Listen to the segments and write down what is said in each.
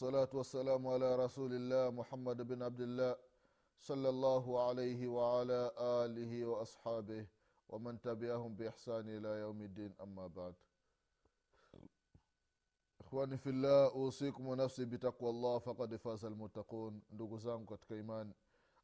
والصلاة والسلام على رسول الله محمد بن عبد الله صلى الله عليه وعلى آله وأصحابه ومن تبعهم بإحسان إلى يوم الدين أما بعد ikhwani fillah usikum wa nafsi bitaqwa llah fakad faza almuttaqun ndugu zangu katika imani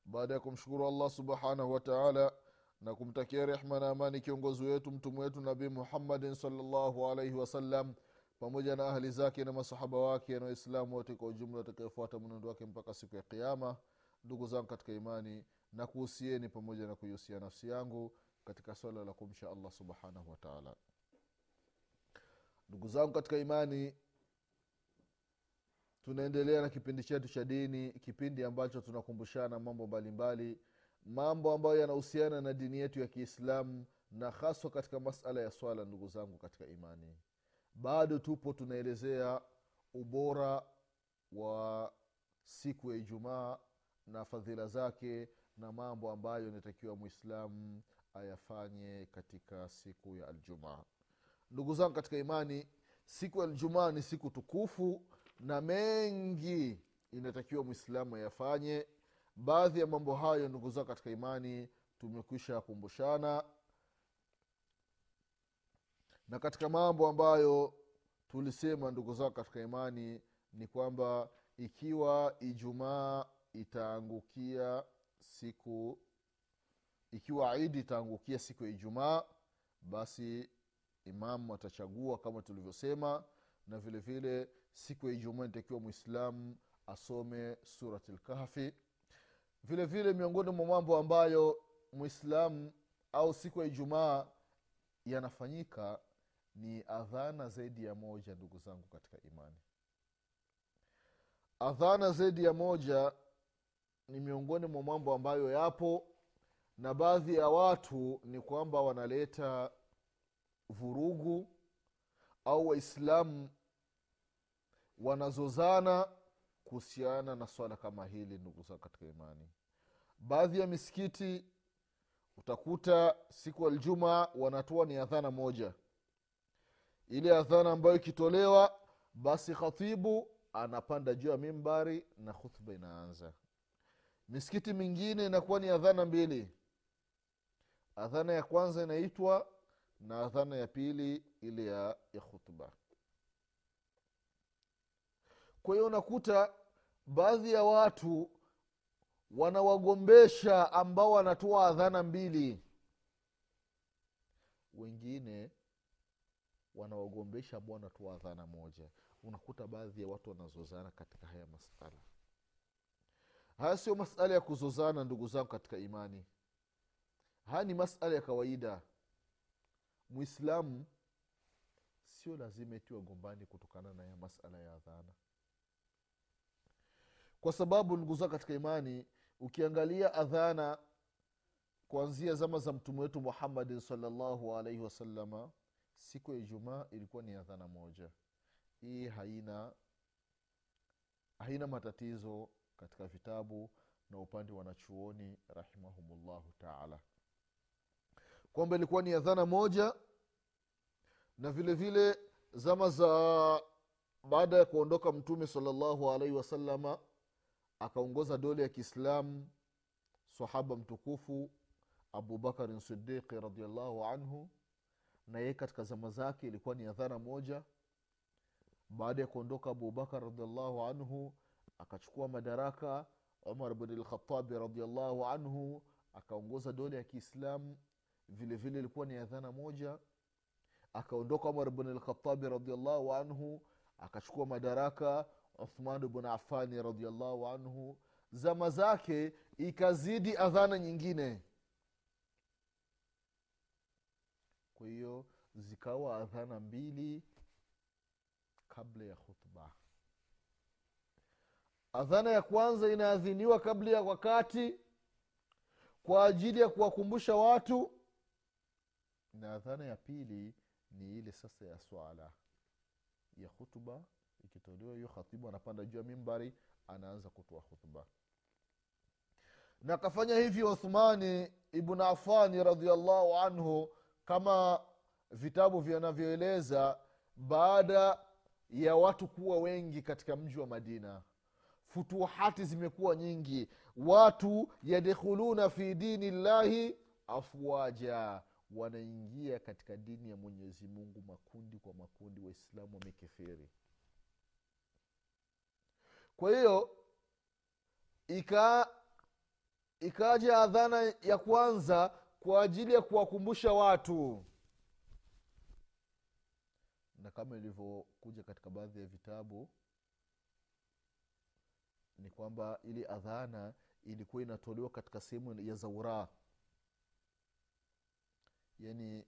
baada ya kumshukuru allah subhanahu wa taala na kumtakia rehma na amani kiongozi wetu mtume wetu nabii muhammadin salllahu alaihi wasallam pamoja na ahli zake na masahaba wake na waislamu wote kwa ujumla watakaofuata mwenendo wake mpaka siku ya kiama ndugu zangu katika imani na kuhusieni pamoja na kuihusia nafsi yangu katika swala la kumsha allah subhanahu wataala ndugu zangu katika imani tunaendelea na kipindi chetu cha dini kipindi ambacho tunakumbushana mambo mbalimbali mambo ambayo yanahusiana na dini yetu ya kiislamu na haswa katika masala ya swala ndugu zangu katika imani bado tupo tunaelezea ubora wa siku ya ijumaa na fadhila zake na mambo ambayo inatakiwa mwislamu ayafanye katika siku ya aljumaa. Ndugu zangu katika imani siku ya aljumaa ni siku tukufu na mengi inatakiwa mwislamu ayafanye. Baadhi ya mambo hayo ndugu zao katika imani tumekwisha kumbushana na katika mambo ambayo tulisema ndugu zao katika imani ni kwamba ikiwa ijumaa itaangukia siku ikiwa idi itaangukia siku ya ijumaa basi imamu atachagua kama tulivyosema na vile vile siku ya ijumaa inatakiwa mwislamu asome surat lkahfi vile vile miongoni mwa mambo ambayo mwislamu au siku ya ijumaa yanafanyika ni adhana zaidi ya moja ndugu zangu katika imani. Adhana zaidi ya moja ni miongoni mwa mambo ambayo yapo na baadhi ya watu ni kwamba wanaleta vurugu au waislamu wanazozana kuhusiana na swala kama hili ndugu zangu katika imani. Baadhi ya misikiti utakuta siku ya aljumaa wanatoa ni adhana moja ile adhana ambayo ikitolewa basi khatibu anapanda juu ya mimbari na khutba inaanza. Misikiti mingine inakuwa ni adhana mbili. Adhana ya kwanza inaitwa na adhana ya pili ile ya, ya khutba. Kwa hiyo unakuta baadhi ya watu wanawagombesha ambao wanatoa adhana mbili. Wengine wanawagombesha tu wa dhana moja. Unakuta baadhi ya watu wanazozana katika haya masala. Haya sio masala ya kuzozana ndugu zangu katika imani. Haya ni masala ya kawaida. Mwislamu sio lazima eti gombani kutokana na ya masala ya dhana, kwa sababu ndugu zangu katika imani ukiangalia adhana kuanzia zama za mtume wetu muhammadin salllahu alaihi wasalama siku ya ijumaa ilikuwa ni adhana moja. Hii haina haina matatizo katika vitabu na upande wa wanachuoni rahimahumullahu taala. Kwamba ilikuwa ni adhana moja na vile vile zama za baada ya kuondoka mtume salllahu alaihi wasalama akaongoza dole ya kiislamu sahaba mtukufu abubakarin sidiqi radiallahu anhu na yeye katika zama zake ilikuwa ni adhana moja. Baada ya kuondoka abubakar radiallahu anhu akachukua madaraka umar bn lkhatabi radiallahu anhu akaongoza dole ya kiislamu vile vile ilikuwa ni adhana moja. Akaondoka umar bn lkhatabi radiallahu anhu akachukua madaraka uthman bn afani radiallahu anhu. Zama zake ikazidi adhana nyingine kwa hiyo zikawa adhana mbili kabla ya khutba. Adhana ya kwanza inaadhiniwa kabla ya wakati kwa ajili ya kuwakumbusha watu na adhana ya pili ni ile sasa ya swala ya khutba ikitolewa hiyo khatibu anapanda juu ya mimbari anaanza kutoa khutba. Na akafanya hivyo uthmani ibnu afani radiallahu anhu kama vitabu vinavyoeleza baada ya watu kuwa wengi katika mji wa madina. Futuhati zimekuwa nyingi. Watu yadkhuluna fi dini llahi afwaja. Wanaingia katika dini ya mwenyezi mungu makundi kwa makundi. Waislamu wamekithiri kwa hiyo ika adhana ya kwanza kwa ajili ya kuwakumbusha watu. Na kama ilivyokuja katika baadhi ya vitabu ni kwamba ili adhana ilikuwa inatolewa katika sehemu ya zaura. Yani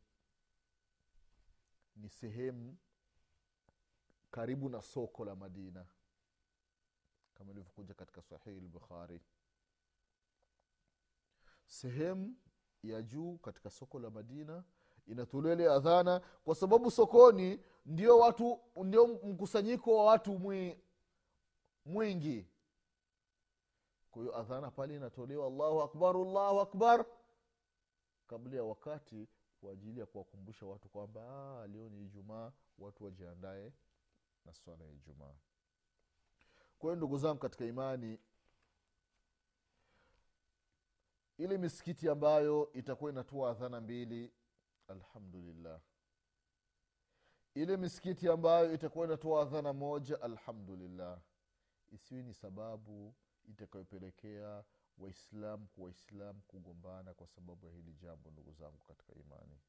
ni sehemu karibu na soko la madina kama ilivyokuja katika sahihi lbukhari sehemu ya juu katika soko la madina inatolewa adhana kwa sababu sokoni ndio watu ndio mkusanyiko wa watu mwi, mwingi. Kwa hiyo adhana pale inatolewa allahu akbar allahu akbar kabla ya wakati kwa ajili ya kuwakumbusha watu kwamba leo ni ijumaa watu wajiandae na swala ya ijumaa. Kwa hiyo ndugu zangu katika imani ile misikiti ambayo itakuwa inatoa adhana mbili alhamdulillah. Ile misikiti ambayo itakuwa inatoa adhana moja alhamdulillah. Isiwi ni sababu itakayopelekea waislamu kwa kugombana kwa sababu ya hili jambo ndugu zangu katika imani.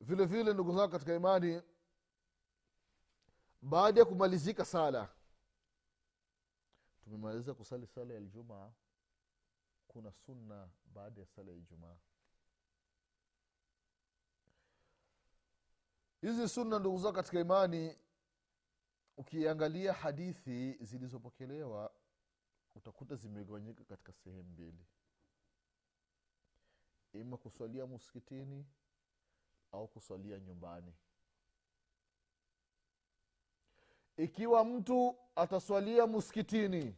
Vile vile ndugu zangu katika imani baada ya kumalizika sala tumemaliza kusali sala ya ljumaa kuna sunna baada ya sala ya ijumaa. Hizi sunna ndugu zao katika imani ukiangalia hadithi zilizopokelewa utakuta zimegawanyika katika sehemu mbili. Ima kuswalia muskitini au kuswalia nyumbani ikiwa mtu ataswalia muskitini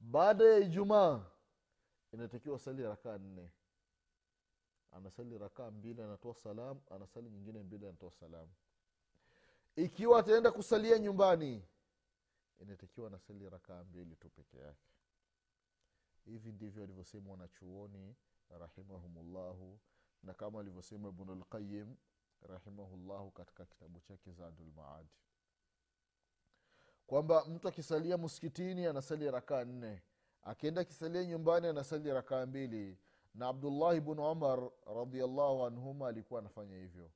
baada ya ijumaa inatakiwa sali rakaa nne. Anasali rakaa mbili anatoa salam anasali nyingine mbili anatoa salam. Ikiwa ataenda kusalia nyumbani inatakiwa anasali rakaa mbili tu peke yake. Hivi ndivyo alivyosema wanachuoni rahimahumullahu na kama alivyosema ibnulqayim rahimahullahu katika kitabu chake zadulmaadi kwamba mtu akisalia msikitini anasali rakaa nne. Akienda akisalia nyumbani anasali rakaa mbili. Na abdullahi bnu umar radiallahu anhuma alikuwa anafanya hivyo.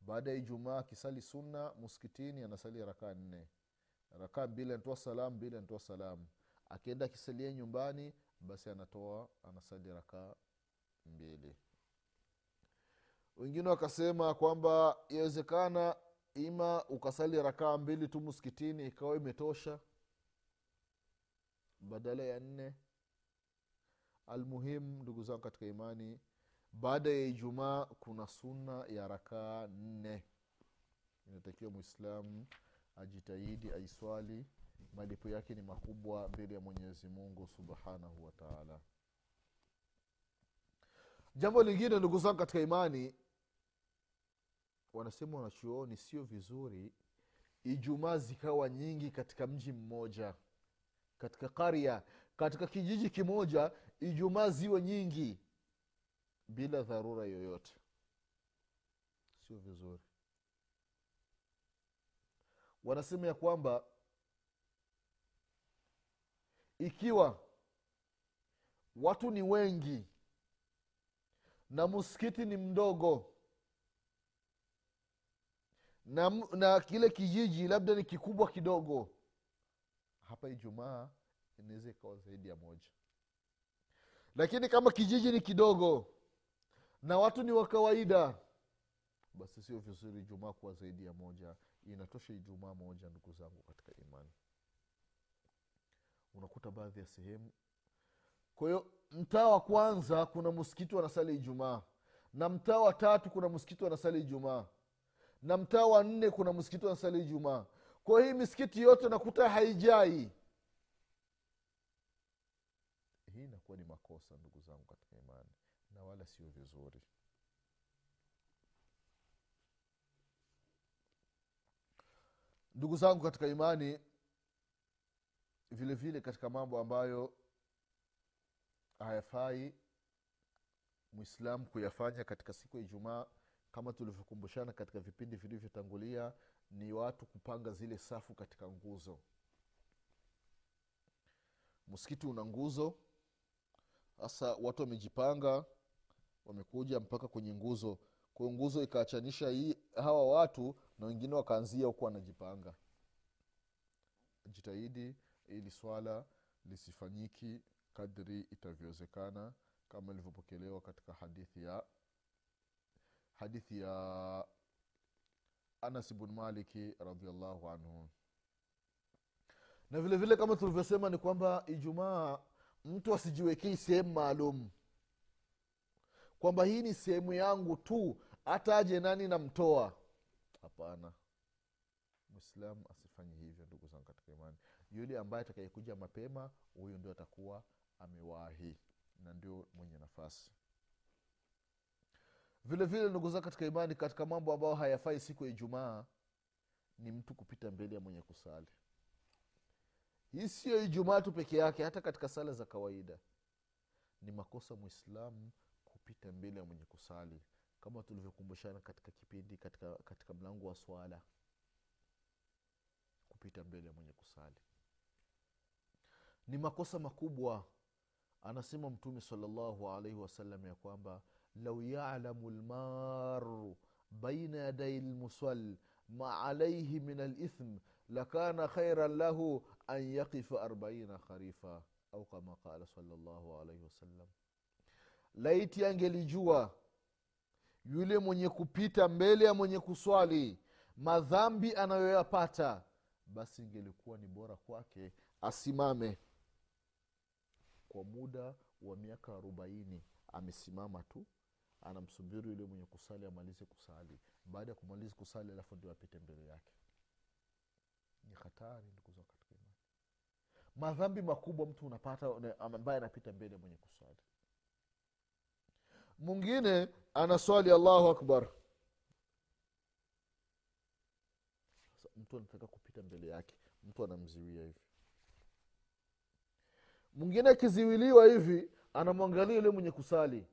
Baada ya ijumaa akisali sunna muskitini anasali rakaa nne. Rakaa mbili anatoa salam mbili anatoa salam akienda akisalia nyumbani basi anatoa anasali rakaa mbili. Wengine wakasema kwamba yawezekana ima ukasali rakaa mbili tu muskitini ikawa imetosha. Badala ya nne almuhimu ndugu zangu katika imani baada ya ijumaa kuna sunna ya rakaa nne. Inatakiwa mwislamu ajitahidi aiswali. Malipo yake ni makubwa mbele ya mwenyezi mungu subhanahu wataala jambo lingine ndugu zangu katika imani wanasema wanachuoni sio vizuri ijumaa zikawa nyingi katika mji mmoja katika karya katika kijiji kimoja ijumaa ziwe nyingi bila dharura yoyote. Sio vizuri. Wanasema ya kwamba ikiwa watu ni wengi na muskiti ni mdogo na, na kile kijiji labda ni kikubwa kidogo. Hapa ijumaa inaweza ikawa zaidi ya moja. Lakini kama kijiji ni kidogo na watu ni wa kawaida basi sio vizuri ijumaa kuwa zaidi ya moja. Inatosha ijumaa moja ndugu zangu katika imani. Unakuta baadhi ya sehemu. Kwa hiyo mtaa wa kwanza kuna msikiti wanasali ijumaa. Na mtaa wa tatu kuna msikiti wanasali ijumaa na mtaa wa nne kuna msikiti wanasali jumaa kwa hii misikiti yote nakuta haijai. Hii inakuwa ni makosa ndugu zangu katika imani na wala sio vizuri. Ndugu zangu katika imani vile vile katika mambo ambayo hayafai mwislamu kuyafanya katika siku ya ijumaa kama tulivyokumbushana katika vipindi vilivyotangulia ni watu kupanga zile safu katika nguzo. Msikiti una nguzo sasa watu wamejipanga wamekuja mpaka kwenye nguzo. Kwayo nguzo ikaachanisha hii hawa watu na wengine wakaanzia huku wanajipanga. Jitahidi ili swala lisifanyiki kadri itavyowezekana kama ilivyopokelewa katika hadithi ya hadithi ya anas bn maliki radiallahu anhu. Na vile vile kama tulivyosema ni kwamba ijumaa mtu asijiwekei sehemu maalum. Kwamba hii ni sehemu yangu tu hata aje nani namtoa. Hapana. Mwislamu asifanye hivyo ndugu zangu katika imani. Yule ambaye atakayekuja mapema huyu ndio atakuwa amewahi na ndio mwenye nafasi vile vile ndugu katika imani katika mambo ambayo hayafai siku ya ijumaa ni mtu kupita mbele ya mwenye kusali. Hii siyo ijumaa tu peke yake hata katika sala za kawaida ni makosa mwislamu kupita mbele ya mwenye kusali kama tulivyokumbushana katika kipindi katika, katika mlango wa swala kupita mbele ya mwenye kusali. Ni makosa makubwa anasema mtume salllahu alaihi wasallam ya kwamba lau yalamu lmaru baina yadai lmusal ma alaihi min alithm lakana khairan lahu an yaqifa arbaina kharifa au kama qala salllahu alaihi wasallam laiti angelijua yule mwenye kupita mbele ya mwenye kuswali madhambi anayoyapata basi ingelikuwa ni bora kwake asimame. Kwa muda wa miaka arobaini amesimama tu anamsubiri yule mwenye kusali amalize kusali. Baada ya kumaliza kusali alafu ndio apite mbele yake. Ni hatari katika imani. Madhambi makubwa mtu unapata ambaye anapita mbele mwenye kusali. Mwingine anaswali allahu akbar. Mtu anataka kupita mbele yake. Mtu anamziwia hivi. Mwingine akiziwiliwa hivi anamwangalia yule mwenye kusali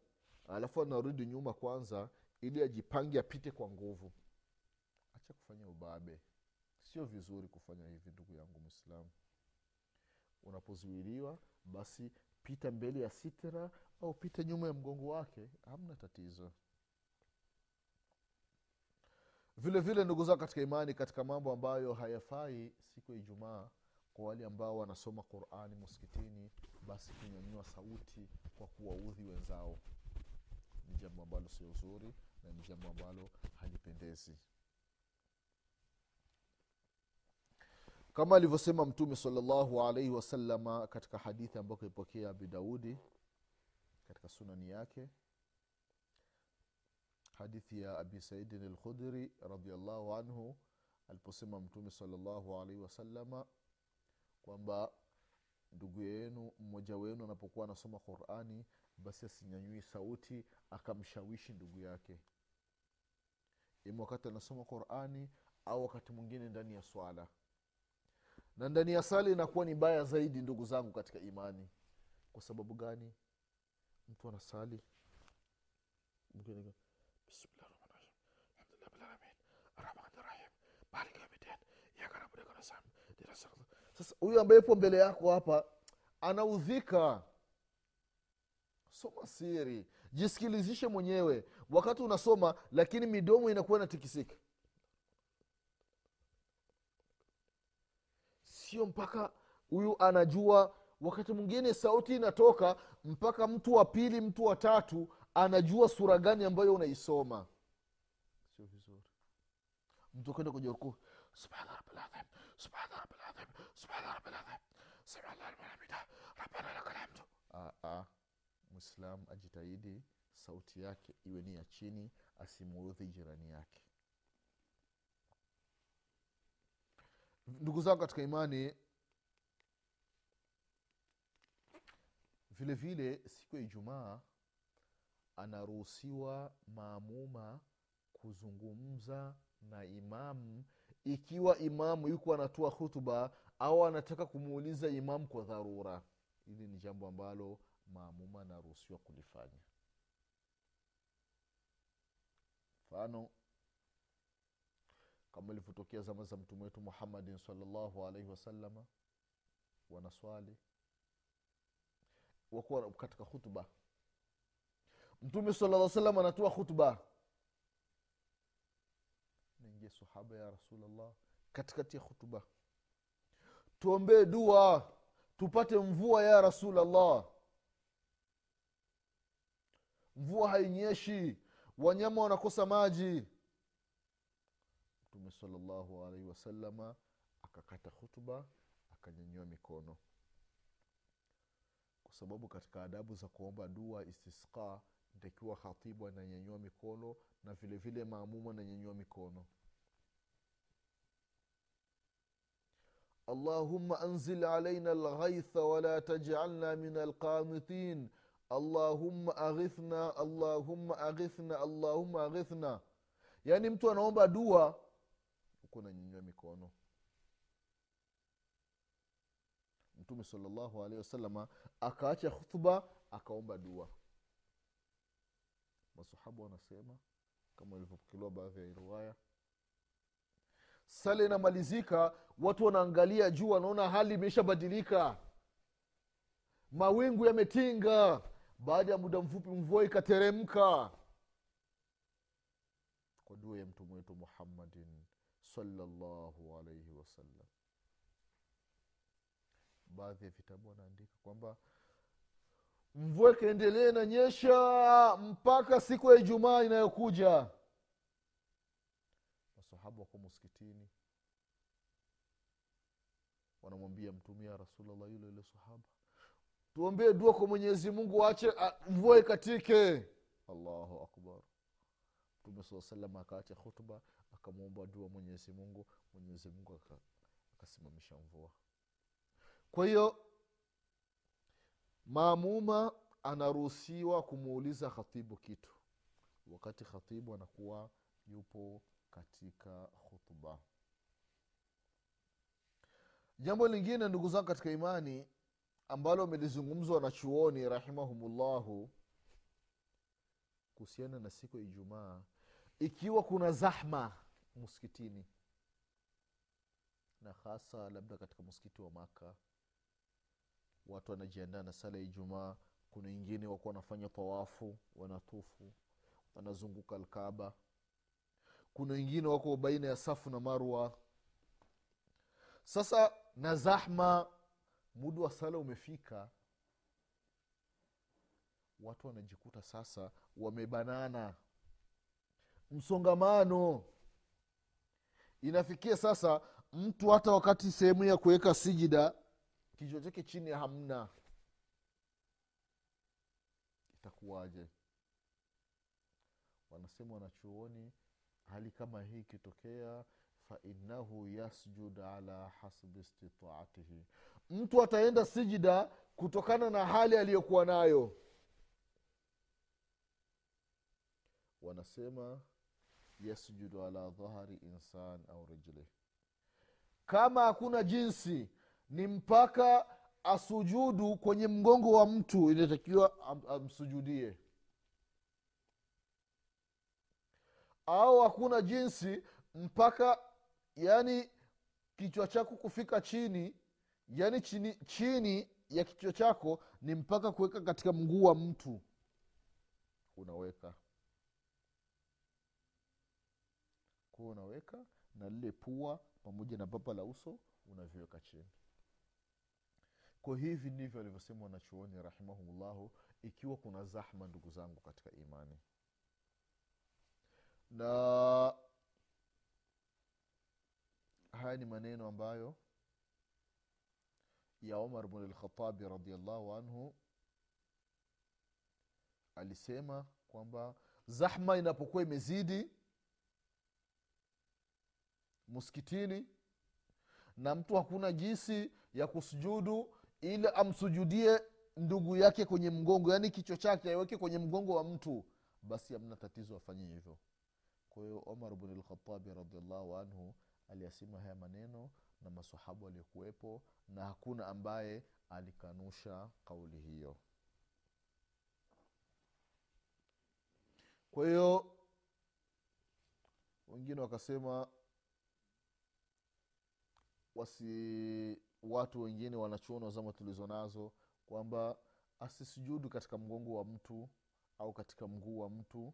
alafu anarudi nyuma kwanza ili ajipange apite kwa nguvu. Acha kufanya ubabe. Sio vizuri kufanya hivi ndugu yangu mwislamu unapozuiliwa basi pita mbele ya sitra au pita nyuma ya mgongo wake. Hamna tatizo. Vile vile ndugu zao katika imani katika mambo ambayo hayafai siku ya ijumaa kwa wale ambao wanasoma qurani muskitini basi kunyanyua sauti kwa kuwaudhi wenzao ni jambo ambalo sio zuri na ni jambo ambalo halipendezi. Kama alivyosema mtume salllahu alaihi wasalama katika hadithi ambayo kaipokea abi daudi katika sunani yake hadithi ya abi saidin alkhudri radiallahu anhu aliposema mtume salllahu alaihi wasalama kwamba ndugu yenu mmoja wenu anapokuwa anasoma qurani basi asinyanyui sauti akamshawishi ndugu yake. Ima wakati anasoma qurani au wakati mwingine ndani ya swala. Na ndani ya sala inakuwa ni baya zaidi ndugu zangu katika imani. Kwa sababu gani? Mtu anasali sasa huyu ambaye yupo mbele yako hapa anaudhika soma siri. Jisikilizishe mwenyewe. Wakati unasoma lakini midomo inakuwa inatikisika. Sio mpaka huyu anajua wakati mwingine sauti inatoka mpaka mtu wa pili mtu wa tatu anajua sura gani ambayo unaisoma. Sio vizuri. Mtu akenda kwenye rukuu رب العظيم سمع الله لمن حمده ربنا لك الحمد mwislam ajitahidi sauti yake iwe ni ya chini asimuudhi jirani yake. Ndugu zangu katika imani vile vile siku ya ijumaa anaruhusiwa maamuma kuzungumza na imamu ikiwa imamu yuko anatoa hutuba au anataka kumuuliza imamu kwa dharura. Hili ni jambo ambalo maamuma anaruhusiwa kulifanya. Mfano kama ilivyotokea zama za mtume wetu muhammadin salllahu alaihi wasalama wanaswali wakuwa katika hutuba mtume sala salam anatoa hutuba sahaba ya rasulllah katikati ya khutuba. Tuombee dua tupate mvua ya rasulllah mvua hainyeshi wanyama wanakosa maji. Mtume salllahu alaihi wasalama akakata hutuba akanyanyua mikono. Kwa sababu katika adabu za kuomba dua istisqa ntakiwa khatibu ananyanyua mikono na vile vile maamumu ananyanyua mikono allahumma أنزل علينا الغيث ولا تجعلنا من القانطين اللهم aghithna allahumma aghithna allahumma aghithna. Yaani mtu anaomba dua huku ananyanyua mikono. Mtume salllahu alehi wasalama akaacha khutba akaomba dua. Masahaba wanasema kama ilivyopokelewa baadhi ya riwaya sala inamalizika watu wanaangalia juu wanaona hali imeshabadilika. Mawingu yametinga. Baada ya muda mfupi mvua ikateremka. Kwa dua ya mtume wetu muhammadin salllahu alaihi wasallam baadhi ya vitabu wanaandika kwamba mvua ikaendelea inanyesha mpaka siku ya ijumaa inayokuja masahaba wako muskitini wanamwambia mtumia rasulllah yule yule sahaba. Tuombee dua kwa mwenyezi mungu ache mvua ikatike. Allahu akbar. Mtume saa salam akaacha khutba akamwomba dua mwenyezi mungu. Mwenyezi mungu akasimamisha mvua. Kwa hiyo maamuma anaruhusiwa kumuuliza khatibu kitu. Wakati khatibu anakuwa yupo katika khutba. Jambo lingine ndugu zangu katika imani ambalo amelizungumzwa na chuoni rahimahumullahu kuhusiana na siku ya ijumaa ikiwa kuna zahma muskitini na hasa labda katika msikiti wa maka watu wanajiandaa na sala ya ijumaa kuna wengine wakuwa wanafanya tawafu wanatufu wanazunguka alkaba kuna wengine wako baina ya safu na marwa. Sasa na zahma muda wa sala umefika. Watu wanajikuta sasa wamebanana. Msongamano. Inafikia sasa mtu hata wakati sehemu ya kuweka sijida kichwa chake chini hamna. Itakuwaje? Wanasema wanachuoni hali kama hii ikitokea fainahu yasjud ala hasbi istitaatihi mtu ataenda sijida kutokana na hali aliyokuwa nayo. Wanasema yasjudu ala dhahari insan au rijlih kama hakuna jinsi ni mpaka asujudu kwenye mgongo wa mtu inatakiwa am, amsujudie au hakuna jinsi mpaka yani kichwa chako kufika chini yani chini, chini ya kichwa chako ni mpaka kuweka katika mguu wa mtu. Unaweka. Kuwa unaweka na lile pua pamoja na baba la uso unaviweka chini. Kwa hivi ndivyo alivyosema wanachuoni rahimahumllahu ikiwa kuna zahma ndugu zangu katika imani na haya ni maneno ambayo ya umar bn lkhatabi radiallahu anhu alisema kwamba zahma inapokuwa imezidi muskitini na mtu hakuna jinsi ya kusujudu ili amsujudie ndugu yake kwenye mgongo yaani kichwa chake aweke kwenye mgongo wa mtu basi amna tatizo afanye hivyo kwa hiyo omar lkhatabi radiallahu anhu aliyasema haya maneno na masahabu aliyokuwepo, na hakuna ambaye alikanusha kauli hiyo. Kwa hiyo wengine wakasema wasi watu wengine wanachuona zama tulizo nazo kwamba asisujudu katika mgongo wa mtu au katika mguu wa mtu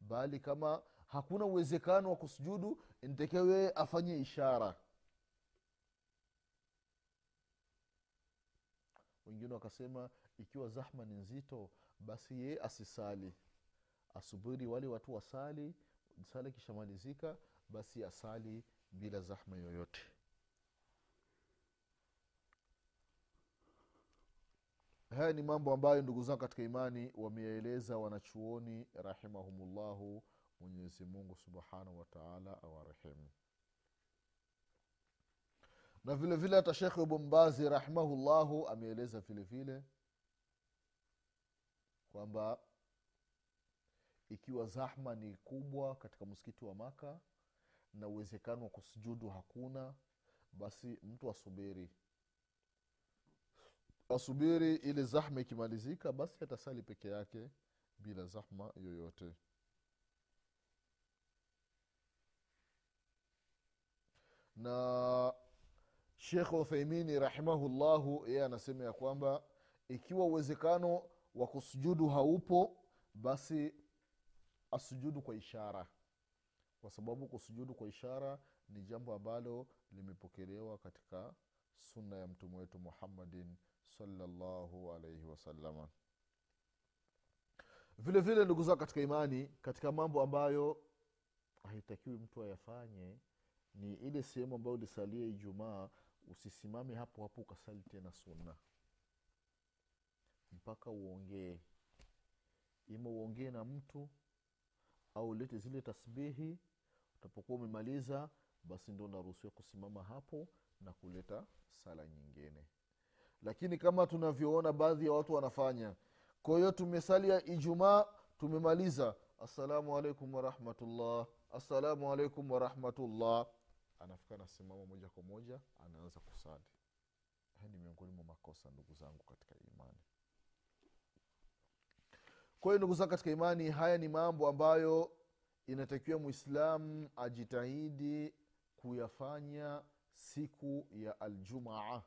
bali kama hakuna uwezekano wa kusujudu ntekewe afanye ishara. Wengine wakasema ikiwa zahma ni nzito basi ye asisali. Asubiri wale watu wasali sala ikishamalizika basi asali bila zahma yoyote haya ni mambo ambayo ndugu zangu katika imani wameyaeleza wanachuoni rahimahumullahu mwenyezi mungu subhanahu wataala awarehemu. Na vile vile hata shekhe bombazi rahimahullahu ameeleza vile vile kwamba ikiwa zahma ni kubwa katika msikiti wa maka na uwezekano wa kusujudu hakuna basi mtu asubiri asubiri ile zahma ikimalizika basi atasali peke yake bila zahma yoyote. Na shekh uthaimini rahimahullahu yeye anasema ya kwamba ikiwa uwezekano wa kusujudu haupo basi asujudu kwa ishara. Kwa sababu kusujudu kwa ishara ni jambo ambalo limepokelewa katika sunna ya mtume wetu muhammadin salllahu alaihi wasalama vile vile ndugu zao katika imani katika mambo ambayo haitakiwi mtu ayafanye ni ile sehemu ambayo ulisalia ijumaa usisimame hapo hapo ukasali tena sunna. Mpaka uongee. Ima uongee na mtu au ulete zile tasbihi utapokuwa umemaliza basi ndo unaruhusiwa kusimama hapo na kuleta sala nyingine lakini kama tunavyoona baadhi ya watu wanafanya. Kwa hiyo tumesalia ijumaa tumemaliza. Assalamu alaikum warahmatullah assalamu alaikum warahmatullah anafika anasimama moja kwa moja anaanza kusali. Ni miongoni mwa makosa ndugu zangu katika imani. Kwa hiyo ndugu zangu katika imani haya ni mambo ambayo inatakiwa mwislamu ajitahidi kuyafanya siku ya aljumaa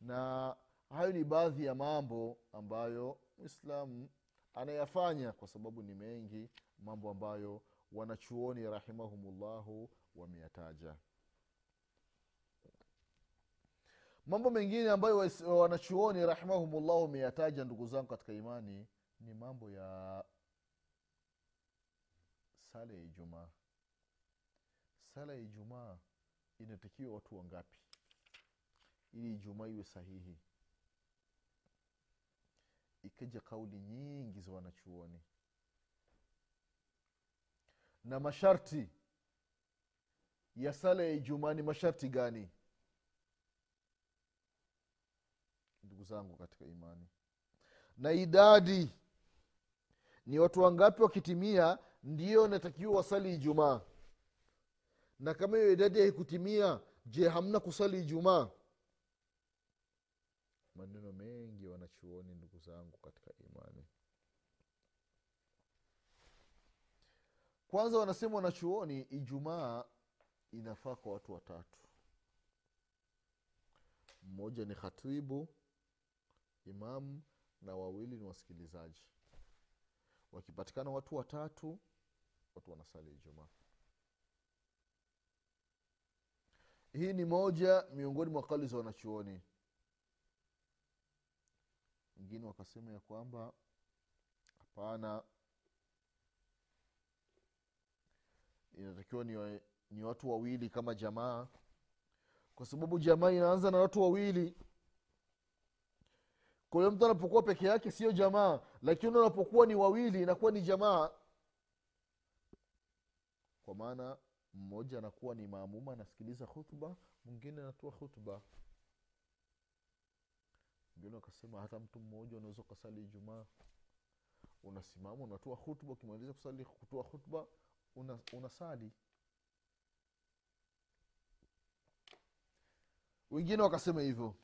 na hayo ni baadhi ya mambo ambayo mwislamu anayafanya kwa sababu ni mengi mambo ambayo wanachuoni rahimahumullahu wameyataja. Mambo mengine ambayo wanachuoni rahimahumullah wameyataja ndugu zangu katika imani ni mambo ya sala ya ijumaa. Sala ya ijumaa inatakiwa watu wangapi ili ijumaa iwe sahihi. Ikaja kauli nyingi za wanachuoni. Na masharti ya sala ya ijumaa ni masharti gani? Ndugu zangu katika imani. Na idadi ni watu wangapi wakitimia ndio natakiwa wasali ijumaa? Na kama hiyo idadi haikutimia je hamna kusali ijumaa maneno mengi wanachuoni ndugu zangu katika imani. Kwanza wanasema wanachuoni ijumaa inafaa kwa watu watatu. Mmoja ni khatibu imamu na wawili ni wasikilizaji. Wakipatikana watu watatu watu wanasali ijumaa. Hii ni moja miongoni mwa kali za wanachuoni wengine wakasema ya kwamba hapana inatakiwa ni, ni watu wawili kama jamaa. Kwa sababu jamaa inaanza na watu wawili. Kwa hiyo mtu anapokuwa peke yake sio jamaa lakini unapokuwa ni wawili inakuwa ni jamaa. Kwa maana mmoja anakuwa ni maamuma anasikiliza khutba mwingine anatoa khutba wengine wakasema hata mtu mmoja unaweza ukasali ijumaa. Unasimama unatoa hutba ukimaliza kusali kutoa hutba una, unasali. Wengine wakasema hivyo.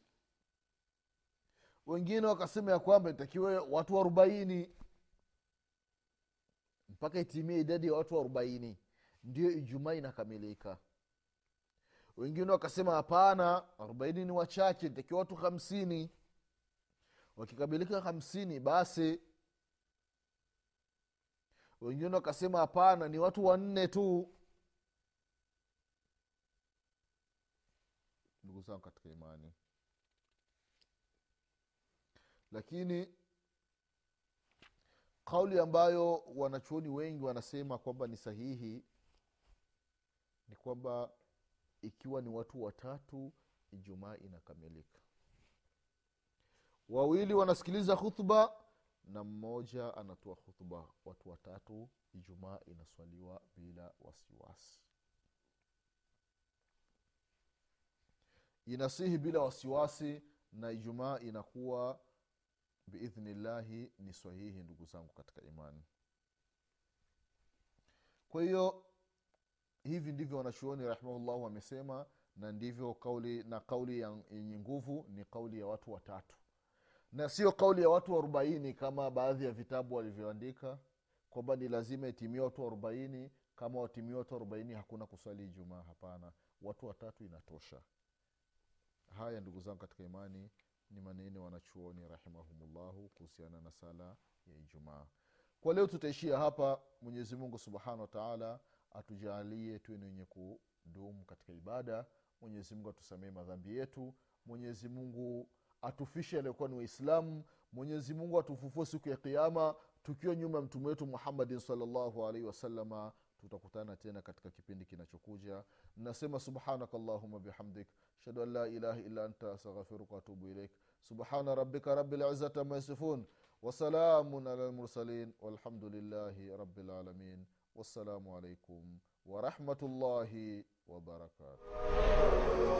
Wengine wakasema ya kwamba itakiwe watu arobaini. Mpaka itimie idadi ya watu arobaini. Ndio ijumaa inakamilika. Wengine wakasema hapana arobaini ni wachache itakiwa watu hamsini wakikamilika hamsini basi wengine wakasema hapana ni watu wanne tu. Ndugu zangu katika imani. Lakini kauli ambayo wanachuoni wengi wanasema kwamba ni sahihi ni kwamba ikiwa ni watu watatu ijumaa inakamilika wawili wanasikiliza khutba na mmoja anatoa khutba. Watu watatu ijumaa inaswaliwa bila wasiwasi. Inasihi bila wasiwasi na ijumaa inakuwa biidhnillahi ni sahihi ndugu zangu katika imani. Kwa hiyo hivi ndivyo wanachuoni rahimahullahu wamesema na ndivyo kauli na kauli yenye nguvu ni kauli ya watu watatu na sio kauli ya watu arobaini kama baadhi ya vitabu walivyoandika kwamba ni lazima itimie watu arobaini. Kama watimia watu arobaini hakuna kuswali ijumaa hapana. Watu watatu inatosha. Haya ndugu zangu katika imani ni maneno wanachuoni rahimahumullahu kuhusiana na sala ya ijumaa. Kwa leo tutaishia hapa. Mwenyezi mungu subhanahu wataala atujaalie tuwe ni wenye kudumu katika ibada. Mwenyezi mungu atusamee madhambi yetu. Mwenyezi mungu atufishe aliokuwa ni waislamu. Mwenyezi mungu atufufue siku ya kiama tukiwa nyuma ya mtume wetu muhammadin salllahu alaihi wasalama tutakutana tena katika kipindi kinachokuja. Nasema subhanaka llahuma bihamdik. Ashhadu an la ilaha illa anta astaghfiruka waatubu ilaik subhana rabika rabilizati ama yasifun. Wasalamun ala lmursalin walhamdulillahi rabilalamin wassalamu alaikum warahmatullahi wabarakatuh